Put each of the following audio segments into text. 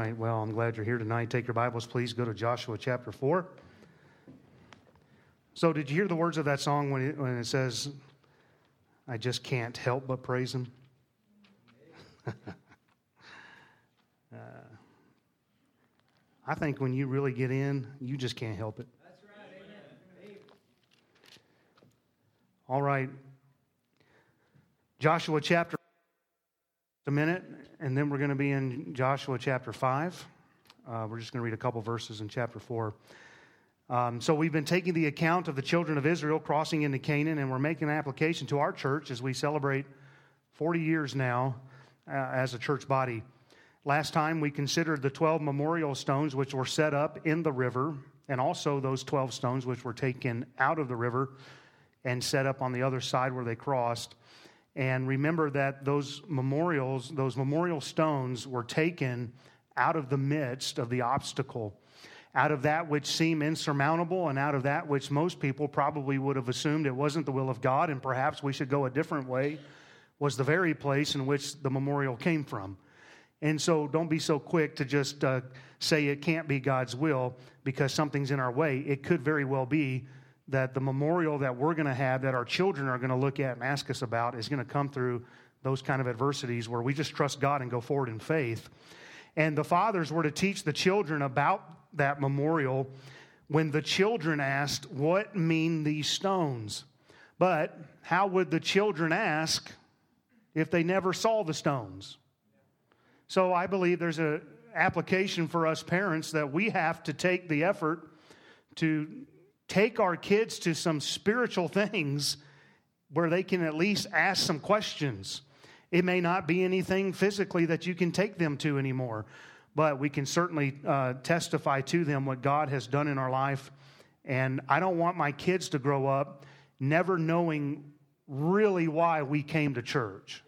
right. Well, I'm glad you're here tonight. Take your Bibles, please. Go to Joshua chapter 4. So, did you hear the words of that song when it, when it says, I just can't help but praise Him? uh, I think when you really get in, you just can't help it. That's right. All right. Joshua chapter a minute, and then we're going to be in Joshua chapter 5. Uh, we're just going to read a couple verses in chapter 4. Um, so, we've been taking the account of the children of Israel crossing into Canaan, and we're making an application to our church as we celebrate 40 years now uh, as a church body. Last time we considered the 12 memorial stones which were set up in the river, and also those 12 stones which were taken out of the river and set up on the other side where they crossed. And remember that those memorials, those memorial stones were taken out of the midst of the obstacle, out of that which seemed insurmountable, and out of that which most people probably would have assumed it wasn't the will of God, and perhaps we should go a different way, was the very place in which the memorial came from. And so don't be so quick to just uh, say it can't be God's will because something's in our way. It could very well be that the memorial that we're going to have, that our children are going to look at and ask us about, is going to come through those kind of adversities where we just trust God and go forward in faith. And the fathers were to teach the children about that memorial when the children asked, What mean these stones? But how would the children ask if they never saw the stones? So I believe there's an application for us parents that we have to take the effort to take our kids to some spiritual things where they can at least ask some questions. It may not be anything physically that you can take them to anymore, but we can certainly uh, testify to them what God has done in our life. And I don't want my kids to grow up never knowing really why we came to church.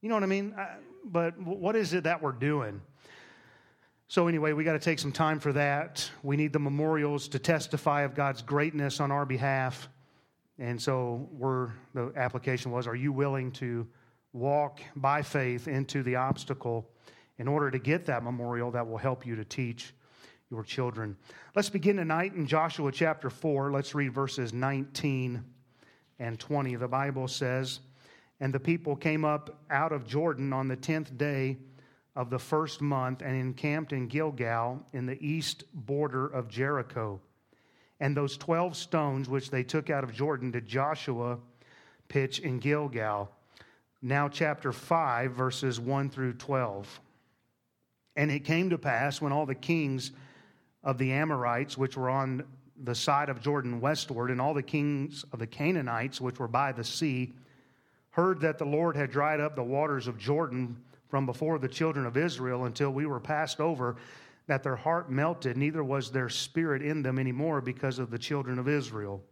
You know what I mean? I, but what is it that we're doing? So, anyway, we got to take some time for that. We need the memorials to testify of God's greatness on our behalf. And so, we're, the application was Are you willing to walk by faith into the obstacle in order to get that memorial that will help you to teach your children? Let's begin tonight in Joshua chapter 4. Let's read verses 19 and 20. The Bible says, And the people came up out of Jordan on the tenth day of the first month and encamped in Gilgal in the east border of Jericho. And those 12 stones which they took out of Jordan did Joshua pitch in Gilgal. Now, chapter 5, verses 1 through 12. And it came to pass when all the kings of the Amorites, which were on the side of Jordan westward, and all the kings of the Canaanites, which were by the sea, heard that the Lord had dried up the waters of Jordan from before the children of Israel until we were passed over, that their heart melted, neither was their spirit in them anymore because of the children of Israel.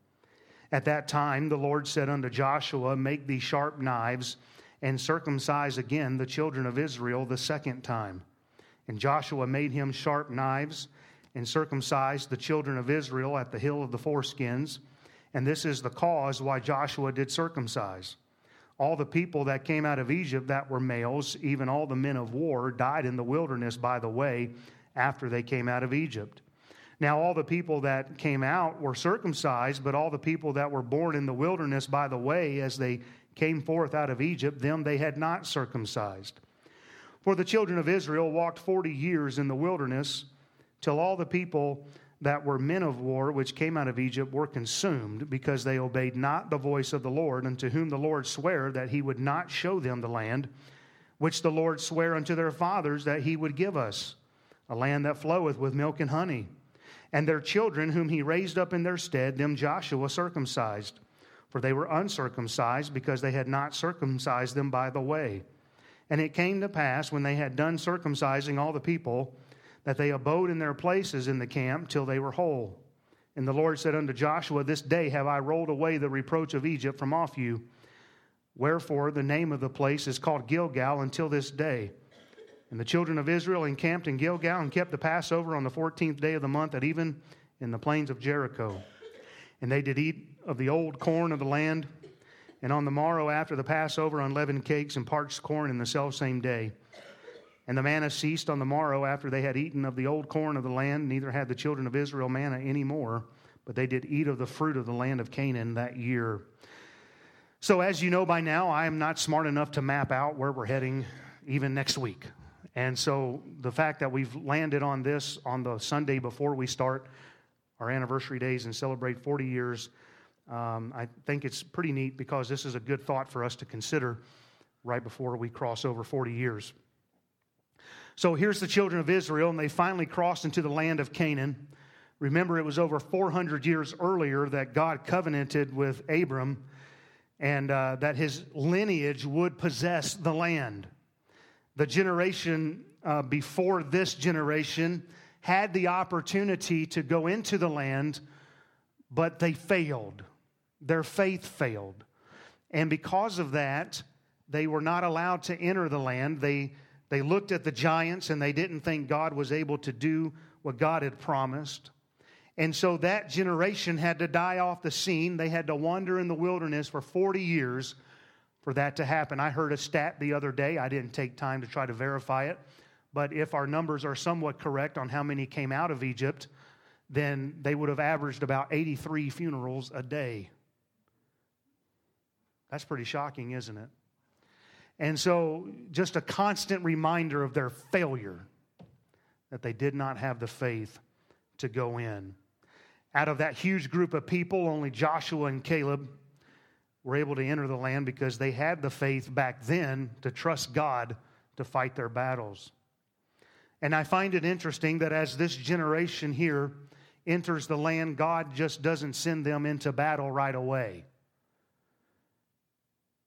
At that time, the Lord said unto Joshua, Make thee sharp knives, and circumcise again the children of Israel the second time. And Joshua made him sharp knives, and circumcised the children of Israel at the hill of the foreskins. And this is the cause why Joshua did circumcise all the people that came out of Egypt that were males, even all the men of war, died in the wilderness by the way after they came out of Egypt. Now, all the people that came out were circumcised, but all the people that were born in the wilderness by the way as they came forth out of Egypt, them they had not circumcised. For the children of Israel walked 40 years in the wilderness till all the people that were men of war which came out of Egypt were consumed because they obeyed not the voice of the Lord, unto whom the Lord sware that he would not show them the land which the Lord sware unto their fathers that he would give us, a land that floweth with milk and honey. And their children, whom he raised up in their stead, them Joshua circumcised, for they were uncircumcised because they had not circumcised them by the way. And it came to pass when they had done circumcising all the people, that they abode in their places in the camp till they were whole. And the Lord said unto Joshua, This day have I rolled away the reproach of Egypt from off you. Wherefore the name of the place is called Gilgal until this day. And the children of Israel encamped in Gilgal and kept the Passover on the fourteenth day of the month at even in the plains of Jericho. And they did eat of the old corn of the land, and on the morrow after the Passover, unleavened cakes and parched corn in the self same day. And the manna ceased on the morrow after they had eaten of the old corn of the land, neither had the children of Israel manna any more, but they did eat of the fruit of the land of Canaan that year. So, as you know by now, I am not smart enough to map out where we're heading even next week. And so, the fact that we've landed on this on the Sunday before we start our anniversary days and celebrate 40 years, um, I think it's pretty neat because this is a good thought for us to consider right before we cross over 40 years. So here's the children of Israel, and they finally crossed into the land of Canaan. Remember, it was over 400 years earlier that God covenanted with Abram and uh, that his lineage would possess the land. The generation uh, before this generation had the opportunity to go into the land, but they failed. Their faith failed. And because of that, they were not allowed to enter the land. They they looked at the giants and they didn't think God was able to do what God had promised. And so that generation had to die off the scene. They had to wander in the wilderness for 40 years for that to happen. I heard a stat the other day. I didn't take time to try to verify it. But if our numbers are somewhat correct on how many came out of Egypt, then they would have averaged about 83 funerals a day. That's pretty shocking, isn't it? And so, just a constant reminder of their failure that they did not have the faith to go in. Out of that huge group of people, only Joshua and Caleb were able to enter the land because they had the faith back then to trust God to fight their battles. And I find it interesting that as this generation here enters the land, God just doesn't send them into battle right away.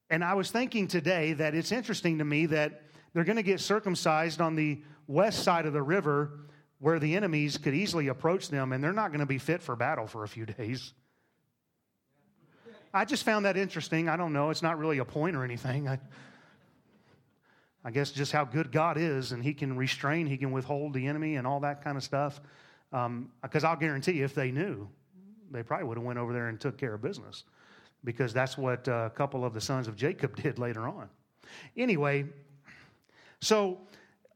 And I was thinking today that it's interesting to me that they're going to get circumcised on the west side of the river where the enemies could easily approach them, and they're not going to be fit for battle for a few days. I just found that interesting. I don't know. It's not really a point or anything. I, I guess just how good God is, and He can restrain, He can withhold the enemy, and all that kind of stuff. Because um, I'll guarantee if they knew, they probably would have went over there and took care of business because that's what a couple of the sons of Jacob did later on. Anyway, so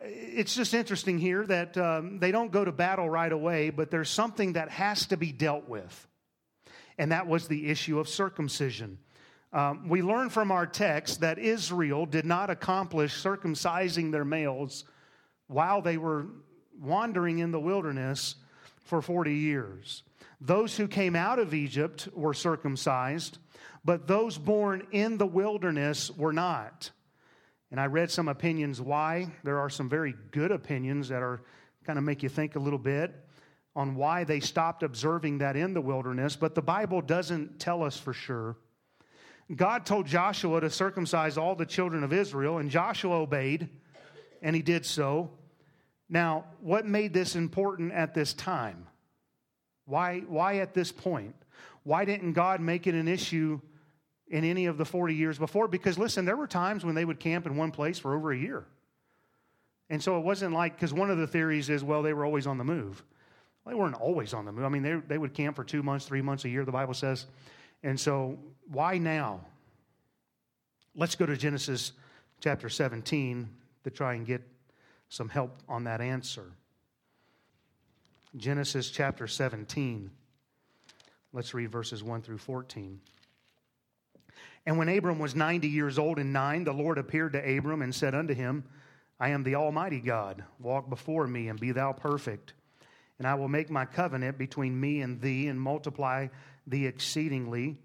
it's just interesting here that um, they don't go to battle right away, but there's something that has to be dealt with. And that was the issue of circumcision. Um, we learn from our text that Israel did not accomplish circumcising their males while they were wandering in the wilderness for 40 years. Those who came out of Egypt were circumcised, but those born in the wilderness were not. And I read some opinions why. There are some very good opinions that are kind of make you think a little bit on why they stopped observing that in the wilderness, but the Bible doesn't tell us for sure. God told Joshua to circumcise all the children of Israel, and Joshua obeyed, and he did so. Now, what made this important at this time? Why, why at this point? Why didn't God make it an issue in any of the 40 years before? Because listen there were times when they would camp in one place for over a year. And so it wasn't like because one of the theories is well they were always on the move. They weren't always on the move. I mean they, they would camp for two months three months a year the bible says. And so why now? Let's go to genesis chapter 17 to try and get some help on that answer genesis chapter 17 let's read verses 1 through 14 and when Abram was 90 years old and nine, the Lord appeared to Abram and said unto him, I am the Almighty God. Walk before me and be thou perfect. And I will make my covenant between me and thee and multiply thee exceedingly.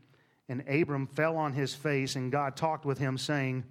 And Abram fell on his face, and God talked with him, saying,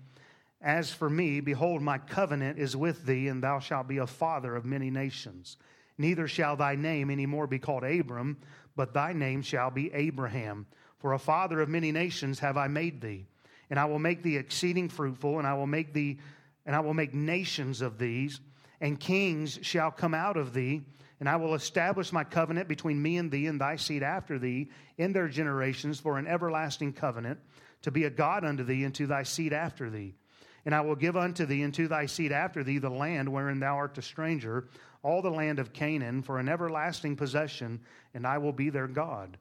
As for me, behold, my covenant is with thee, and thou shalt be a father of many nations. Neither shall thy name any more be called Abram, but thy name shall be Abraham for a father of many nations have I made thee, and I will make thee exceeding fruitful, and I will make thee, and I will make nations of these, and kings shall come out of thee. And I will establish my covenant between me and thee and thy seed after thee in their generations for an everlasting covenant, to be a God unto thee and to thy seed after thee. And I will give unto thee and to thy seed after thee the land wherein thou art a stranger, all the land of Canaan, for an everlasting possession, and I will be their God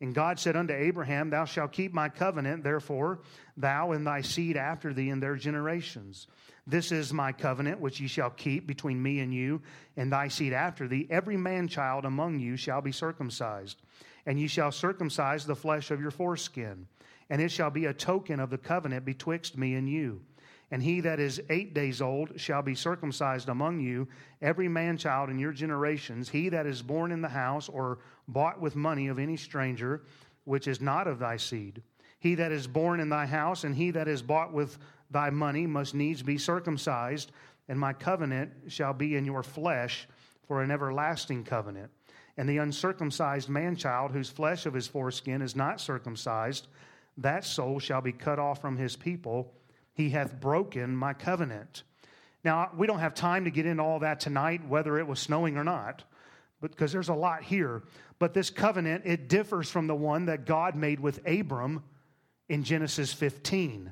And God said unto Abraham, Thou shalt keep my covenant, therefore, thou and thy seed after thee in their generations. This is my covenant which ye shall keep between me and you, and thy seed after thee. Every man child among you shall be circumcised, and ye shall circumcise the flesh of your foreskin, and it shall be a token of the covenant betwixt me and you. And he that is eight days old shall be circumcised among you, every man child in your generations, he that is born in the house or bought with money of any stranger, which is not of thy seed. He that is born in thy house and he that is bought with thy money must needs be circumcised, and my covenant shall be in your flesh for an everlasting covenant. And the uncircumcised man child, whose flesh of his foreskin is not circumcised, that soul shall be cut off from his people he hath broken my covenant. Now, we don't have time to get into all that tonight, whether it was snowing or not, because there's a lot here. But this covenant, it differs from the one that God made with Abram in Genesis 15.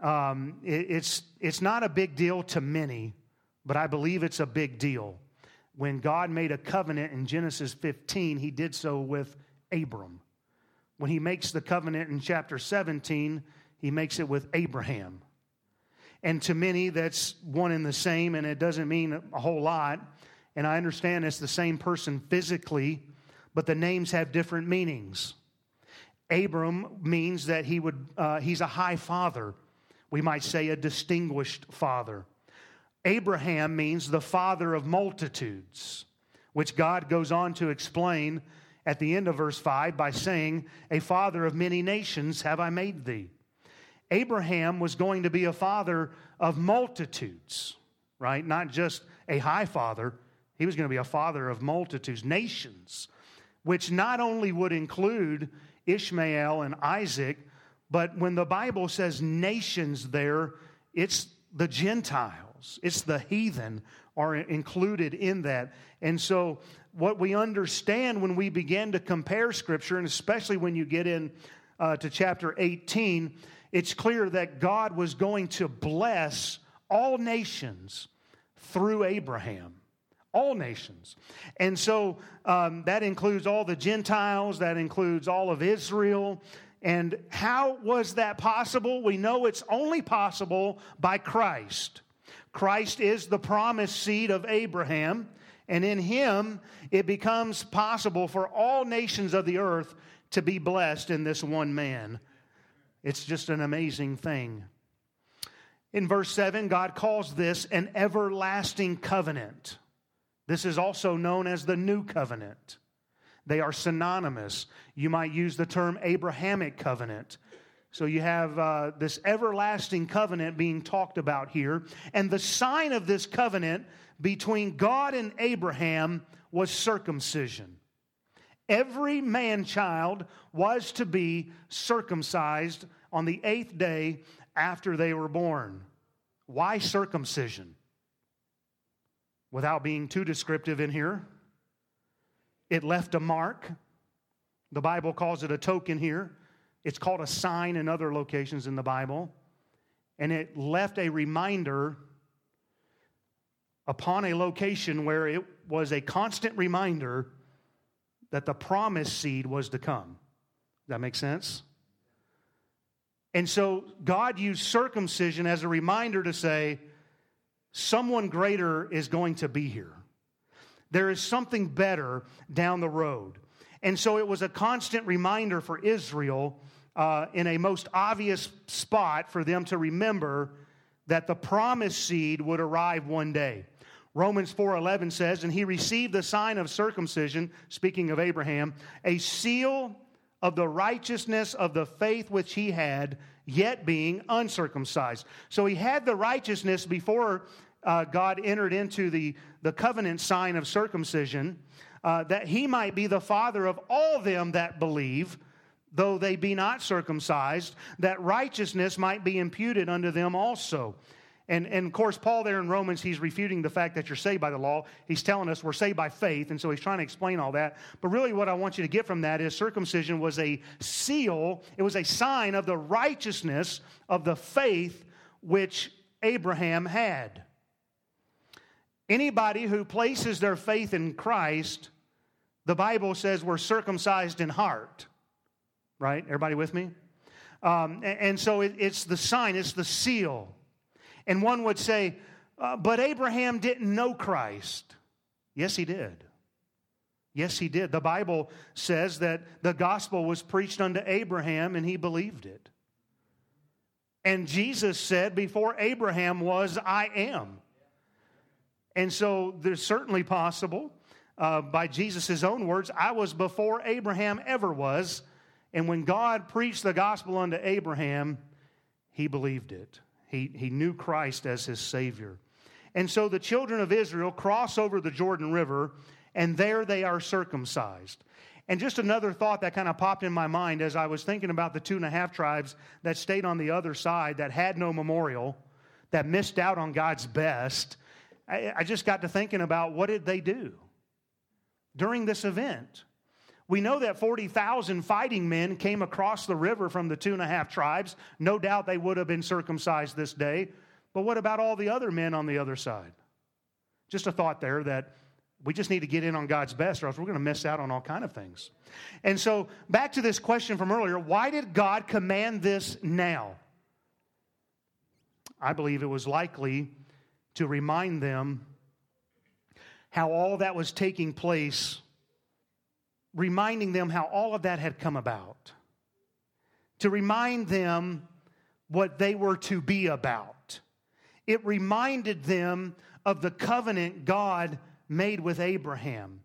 Um, it, it's, it's not a big deal to many, but I believe it's a big deal. When God made a covenant in Genesis 15, he did so with Abram. When he makes the covenant in chapter 17, he makes it with Abraham. And to many, that's one and the same, and it doesn't mean a whole lot. And I understand it's the same person physically, but the names have different meanings. Abram means that he would, uh, he's a high father. We might say a distinguished father. Abraham means the father of multitudes, which God goes on to explain at the end of verse 5 by saying, A father of many nations have I made thee. Abraham was going to be a father of multitudes, right? Not just a high father, he was going to be a father of multitudes, nations, which not only would include Ishmael and Isaac, but when the Bible says nations there, it's the Gentiles, it's the heathen are included in that. And so, what we understand when we begin to compare Scripture, and especially when you get in uh, to chapter 18, it's clear that God was going to bless all nations through Abraham. All nations. And so um, that includes all the Gentiles, that includes all of Israel. And how was that possible? We know it's only possible by Christ. Christ is the promised seed of Abraham, and in him it becomes possible for all nations of the earth to be blessed in this one man. It's just an amazing thing. In verse 7, God calls this an everlasting covenant. This is also known as the new covenant. They are synonymous. You might use the term Abrahamic covenant. So you have uh, this everlasting covenant being talked about here. And the sign of this covenant between God and Abraham was circumcision. Every man child was to be circumcised on the eighth day after they were born. Why circumcision? Without being too descriptive in here, it left a mark. The Bible calls it a token here. It's called a sign in other locations in the Bible. And it left a reminder upon a location where it was a constant reminder that the promised seed was to come. That make sense? And so God used circumcision as a reminder to say, someone greater is going to be here. There is something better down the road. And so it was a constant reminder for Israel uh, in a most obvious spot for them to remember that the promised seed would arrive one day. Romans 4:11 says, "And he received the sign of circumcision, speaking of Abraham, a seal of the righteousness of the faith which he had, yet being uncircumcised." So he had the righteousness before uh, God entered into the, the covenant sign of circumcision, uh, that he might be the father of all them that believe, though they be not circumcised, that righteousness might be imputed unto them also. And, and of course, Paul there in Romans, he's refuting the fact that you're saved by the law. He's telling us we're saved by faith, and so he's trying to explain all that. But really, what I want you to get from that is circumcision was a seal, it was a sign of the righteousness of the faith which Abraham had. Anybody who places their faith in Christ, the Bible says we're circumcised in heart. right? Everybody with me? Um, and, and, so it, it's the sign, it's the seal. And one would say, uh, but Abraham didn't know Christ. Yes, he did. Yes, he did. The Bible says that the gospel was preached unto Abraham and he believed it. And Jesus said, Before Abraham was, I am. And so there's certainly possible, uh, by Jesus' own words, I was before Abraham ever was. And when God preached the gospel unto Abraham, he believed it. He, he knew Christ as his Savior. And so the children of Israel cross over the Jordan River, and there they are circumcised. And just another thought that kind of popped in my mind as I was thinking about the two and a half tribes that stayed on the other side that had no memorial, that missed out on God's best. I, I just got to thinking about what did they do during this event? We know that 40,000 fighting men came across the river from the two and a half tribes. No doubt they would have been circumcised this day. But what about all the other men on the other side? Just a thought there that we just need to get in on God's best, or else we're going to miss out on all kind of things. And so, back to this question from earlier why did God command this now? I believe it was likely to remind them how all that was taking place, reminding them how all of that had come about, to remind them what they were to be about. It reminded them of the covenant God made with Abraham.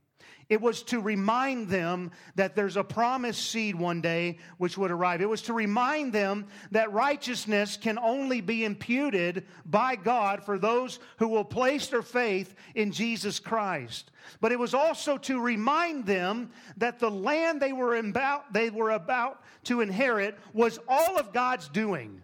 It was to remind them that there's a promised seed one day which would arrive. It was to remind them that righteousness can only be imputed by God for those who will place their faith in Jesus Christ. But it was also to remind them that the land they were about, they were about to inherit was all of God's doing.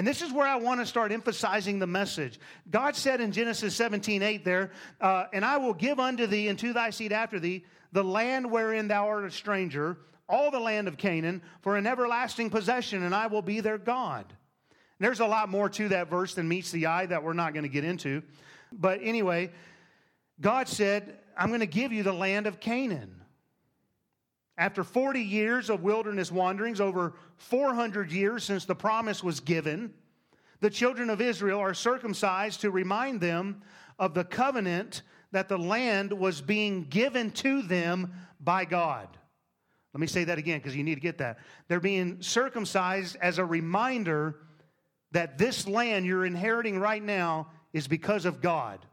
And this is where I want to start emphasizing the message. God said in Genesis 17, 8 there, uh, and I will give unto thee and to thy seed after thee the land wherein thou art a stranger, all the land of Canaan, for an everlasting possession, and I will be their God. And there's a lot more to that verse than meets the eye that we're not going to get into. But anyway, God said, I'm going to give you the land of Canaan. After 40 years of wilderness wanderings, over 400 years since the promise was given, the children of Israel are circumcised to remind them of the covenant that the land was being given to them by God. Let me say that again because you need to get that. They're being circumcised as a reminder that this land you're inheriting right now is because of God.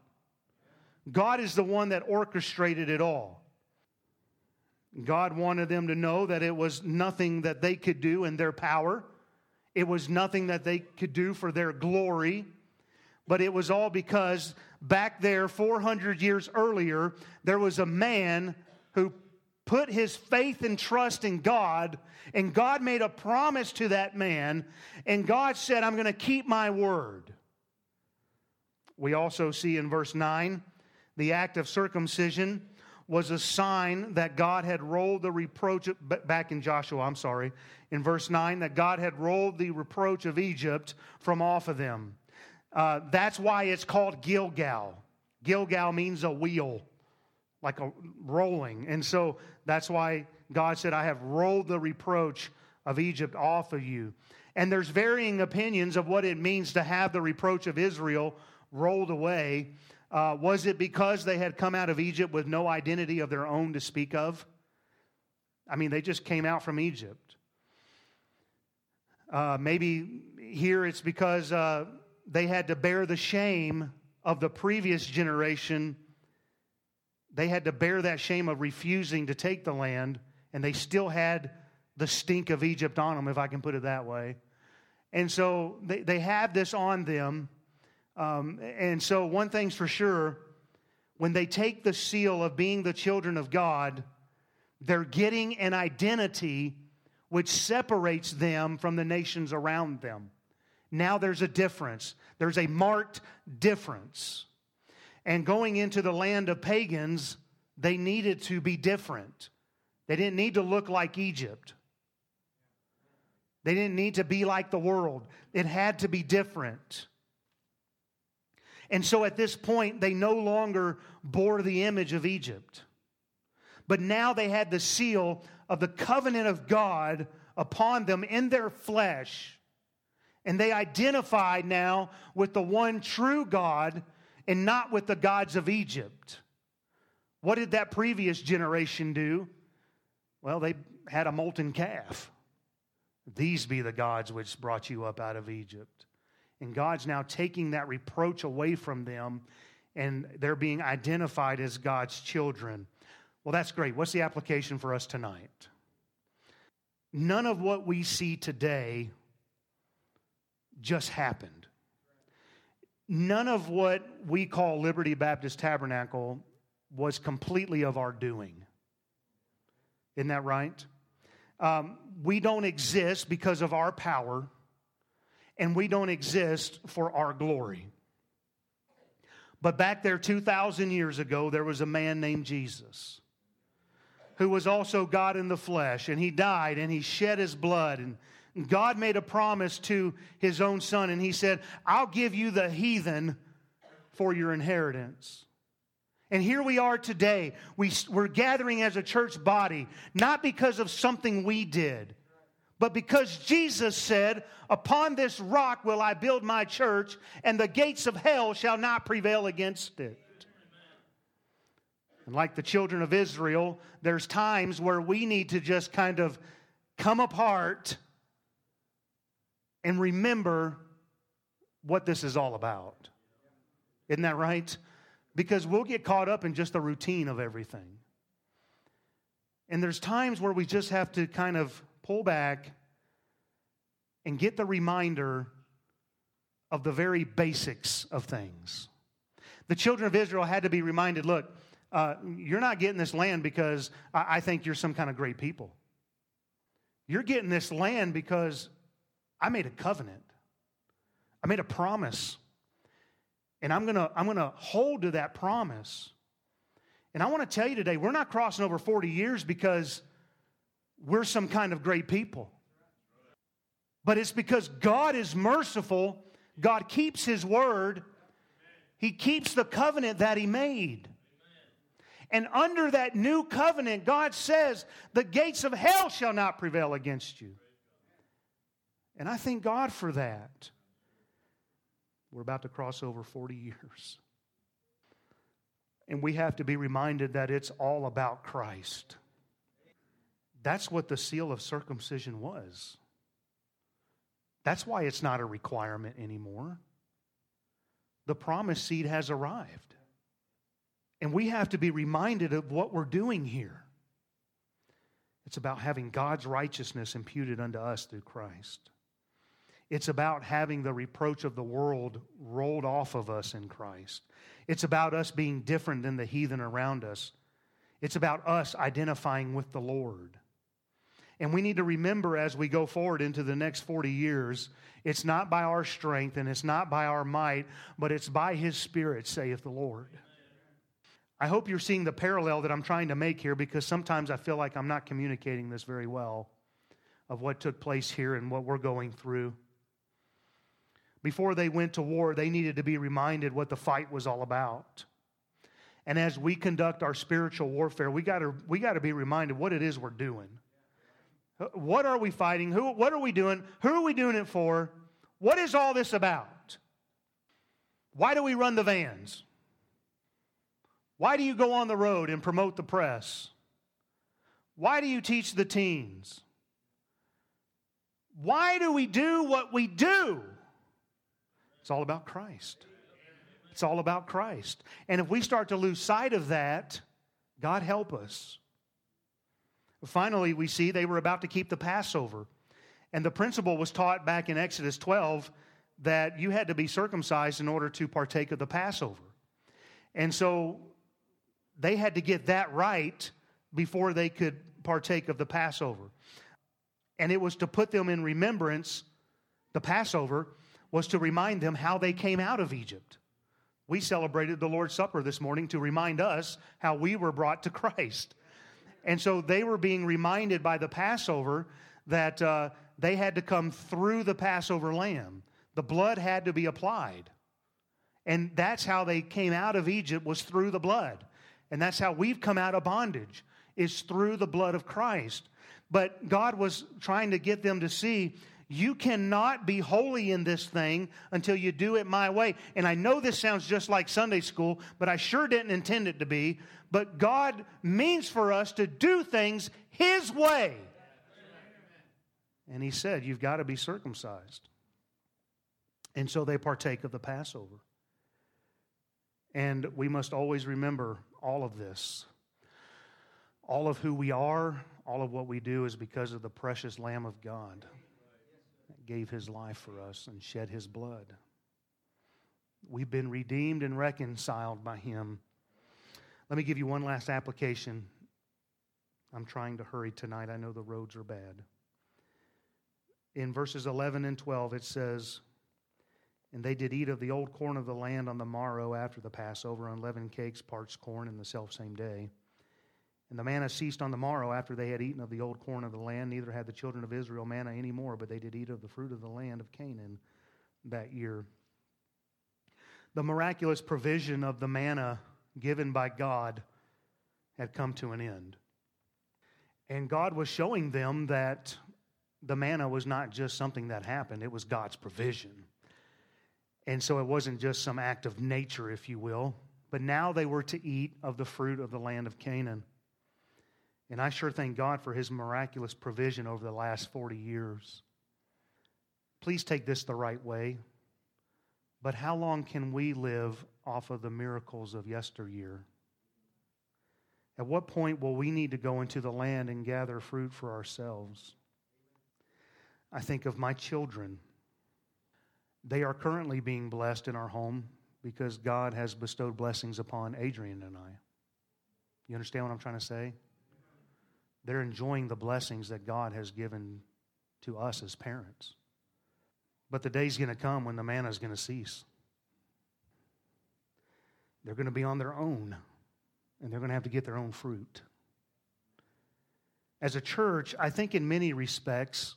God is the one that orchestrated it all. God wanted them to know that it was nothing that they could do in their power. It was nothing that they could do for their glory. But it was all because back there, 400 years earlier, there was a man who put his faith and trust in God, and God made a promise to that man, and God said, I'm going to keep my word. We also see in verse 9 the act of circumcision was a sign that God had rolled the reproach, back in Joshua, I'm sorry, in verse 9, that God had rolled the reproach of Egypt from off of them. Uh, that's why it's called Gilgal. Gilgal means a wheel, like a rolling. And so that's why God said, I have rolled the reproach of Egypt off of you. And there's varying opinions of what it means to have the reproach of Israel rolled away. Uh, was it because they had come out of Egypt with no identity of their own to speak of? I mean, they just came out from Egypt. Uh, maybe here it's because uh, they had to bear the shame of the previous generation. They had to bear that shame of refusing to take the land, and they still had the stink of Egypt on them, if I can put it that way. And so they, they have this on them. Um, and so, one thing's for sure when they take the seal of being the children of God, they're getting an identity which separates them from the nations around them. Now there's a difference, there's a marked difference. And going into the land of pagans, they needed to be different. They didn't need to look like Egypt. They didn't need to be like the world. It had to be different. And so at this point, they no longer bore the image of Egypt. But now they had the seal of the covenant of God upon them in their flesh. And they identified now with the one true God and not with the gods of Egypt. What did that previous generation do? Well, they had a molten calf. These be the gods which brought you up out of Egypt. And God's now taking that reproach away from them, and they're being identified as God's children. Well, that's great. What's the application for us tonight? None of what we see today just happened. None of what we call Liberty Baptist Tabernacle was completely of our doing. Isn't that right? Um, we don't exist because of our power, and we don't exist for our glory. But back there 2,000 years ago, there was a man named Jesus who was also God in the flesh, and he died and he shed his blood. And God made a promise to his own son, and he said, I'll give you the heathen for your inheritance. And here we are today. We, we're gathering as a church body, not because of something we did, but because Jesus said, Upon this rock will I build my church, and the gates of hell shall not prevail against it. And like the children of Israel, there's times where we need to just kind of come apart and remember what this is all about. Isn't that right? Because we'll get caught up in just the routine of everything. And there's times where we just have to kind of pull back and get the reminder of the very basics of things. The children of Israel had to be reminded look, uh, you're not getting this land because I, I think you're some kind of great people. You're getting this land because I made a covenant, I made a promise. And I'm gonna, I'm gonna hold to that promise. And I wanna tell you today, we're not crossing over 40 years because we're some kind of great people. But it's because God is merciful, God keeps His word, He keeps the covenant that He made. And under that new covenant, God says, the gates of hell shall not prevail against you. And I thank God for that. We're about to cross over 40 years. And we have to be reminded that it's all about Christ. That's what the seal of circumcision was. That's why it's not a requirement anymore. The promised seed has arrived. And we have to be reminded of what we're doing here. It's about having God's righteousness imputed unto us through Christ. It's about having the reproach of the world rolled off of us in Christ. It's about us being different than the heathen around us. It's about us identifying with the Lord. And we need to remember as we go forward into the next 40 years, it's not by our strength and it's not by our might, but it's by His Spirit, saith the Lord. I hope you're seeing the parallel that I'm trying to make here because sometimes I feel like I'm not communicating this very well of what took place here and what we're going through. Before they went to war, they needed to be reminded what the fight was all about. And as we conduct our spiritual warfare, we got to we got to be reminded what it is we're doing. What are we fighting? Who, what are we doing? Who are we doing it for? What is all this about? Why do we run the vans? Why do you go on the road and promote the press? Why do you teach the teens? Why do we do what we do? It's all about Christ. It's all about Christ. And if we start to lose sight of that, God help us. Finally, we see they were about to keep the Passover. And the principle was taught back in Exodus 12 that you had to be circumcised in order to partake of the Passover. And so they had to get that right before they could partake of the Passover. And it was to put them in remembrance, the Passover was to remind them how they came out of Egypt. We celebrated the Lord's Supper this morning to remind us how we were brought to Christ. And so they were being reminded by the Passover that uh, they had to come through the Passover lamb. The blood had to be applied. And that's how they came out of Egypt was through the blood. And that's how we've come out of bondage, is through the blood of Christ. But God was trying to get them to see you cannot be holy in this thing until you do it my way. And I know this sounds just like Sunday school, but I sure didn't intend it to be. But God means for us to do things His way. And He said, You've got to be circumcised. And so they partake of the Passover. And we must always remember all of this. All of who we are, all of what we do is because of the precious Lamb of God gave his life for us and shed his blood. We've been redeemed and reconciled by him. Let me give you one last application. I'm trying to hurry tonight. I know the roads are bad. In verses 11 and 12, it says, And they did eat of the old corn of the land on the morrow after the Passover, unleavened cakes, parched corn in the selfsame day. And the manna ceased on the morrow after they had eaten of the old corn of the land. Neither had the children of Israel manna any more, but they did eat of the fruit of the land of Canaan that year. The miraculous provision of the manna given by God had come to an end. And God was showing them that the manna was not just something that happened, it was God's provision. And so it wasn't just some act of nature, if you will, but now they were to eat of the fruit of the land of Canaan. And I sure thank God for his miraculous provision over the last 40 years. Please take this the right way. But how long can we live off of the miracles of yesteryear? At what point will we need to go into the land and gather fruit for ourselves? I think of my children. They are currently being blessed in our home because God has bestowed blessings upon Adrian and I. You understand what I'm trying to say? They're enjoying the blessings that God has given to us as parents. But the day's going to come when the manna is going to cease. They're going to be on their own, and they're going to have to get their own fruit. As a church, I think in many respects,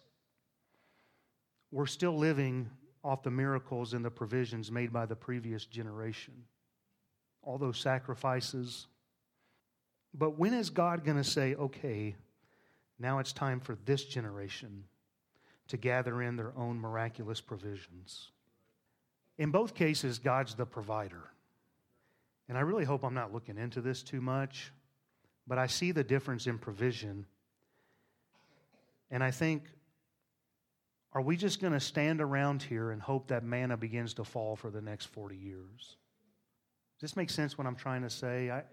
we're still living off the miracles and the provisions made by the previous generation. All those sacrifices, but when is God going to say, okay, now it's time for this generation to gather in their own miraculous provisions? In both cases, God's the provider. And I really hope I'm not looking into this too much, but I see the difference in provision. And I think, are we just going to stand around here and hope that manna begins to fall for the next 40 years? Does this make sense what I'm trying to say? I,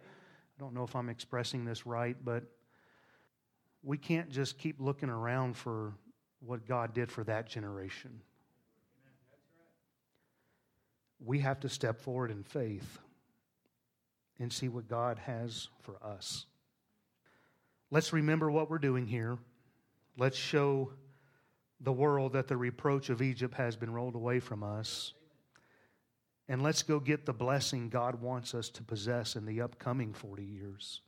I don't know if I'm expressing this right, but we can't just keep looking around for what God did for that generation. We have to step forward in faith and see what God has for us. Let's remember what we're doing here. Let's show the world that the reproach of Egypt has been rolled away from us and let's go get the blessing God wants us to possess in the upcoming 40 years.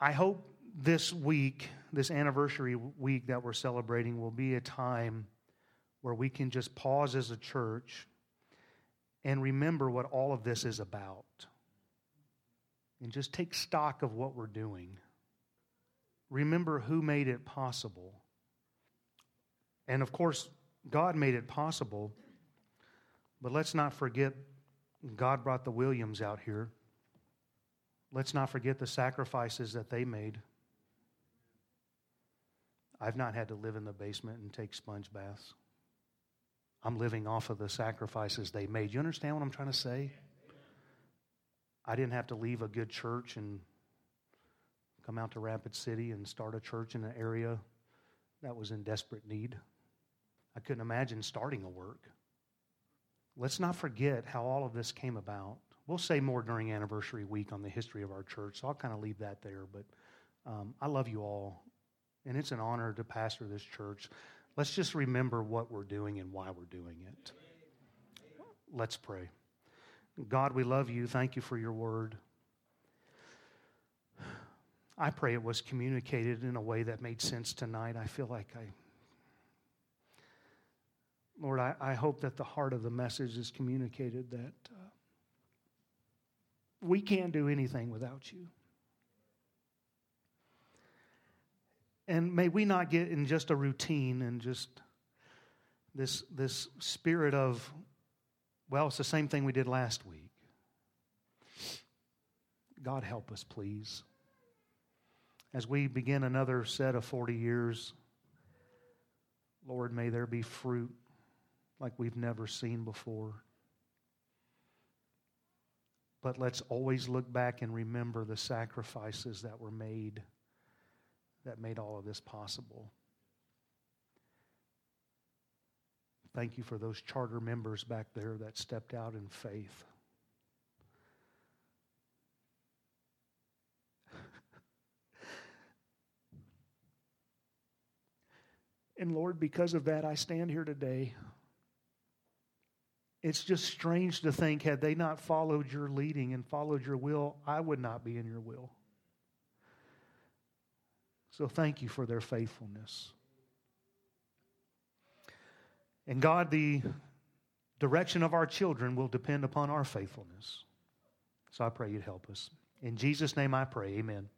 I hope this week, this anniversary week that we're celebrating, will be a time where we can just pause as a church and remember what all of this is about. And just take stock of what we're doing. Remember who made it possible. And of course, God made it possible but let's not forget God brought the Williams out here. Let's not forget the sacrifices that they made. I've not had to live in the basement and take sponge baths. I'm living off of the sacrifices they made. You understand what I'm trying to say? I didn't have to leave a good church and come out to Rapid City and start a church in an area that was in desperate need. I couldn't imagine starting a work. Let's not forget how all of this came about. We'll say more during anniversary week on the history of our church, so I'll kind of leave that there. But um, I love you all, and it's an honor to pastor this church. Let's just remember what we're doing and why we're doing it. Let's pray. God, we love you. Thank you for your word. I pray it was communicated in a way that made sense tonight. I feel like I Lord, I, I hope that the heart of the message is communicated that uh, we can't do anything without you. and may we not get in just a routine and just this, this spirit of, well, it's the same thing we did last week. God help us, please. As we begin another set of 40 years, Lord, may there be fruit like we've never seen before. But let's always look back and remember the sacrifices that were made that made all of this possible. Thank you for those charter members back there that stepped out in faith. and Lord, because of that, I stand here today. It's just strange to think, had they not followed your leading and followed your will, I would not be in your will. So thank you for their faithfulness. And God, the direction of our children will depend upon our faithfulness. So I pray you'd help us. In Jesus' name I pray, amen.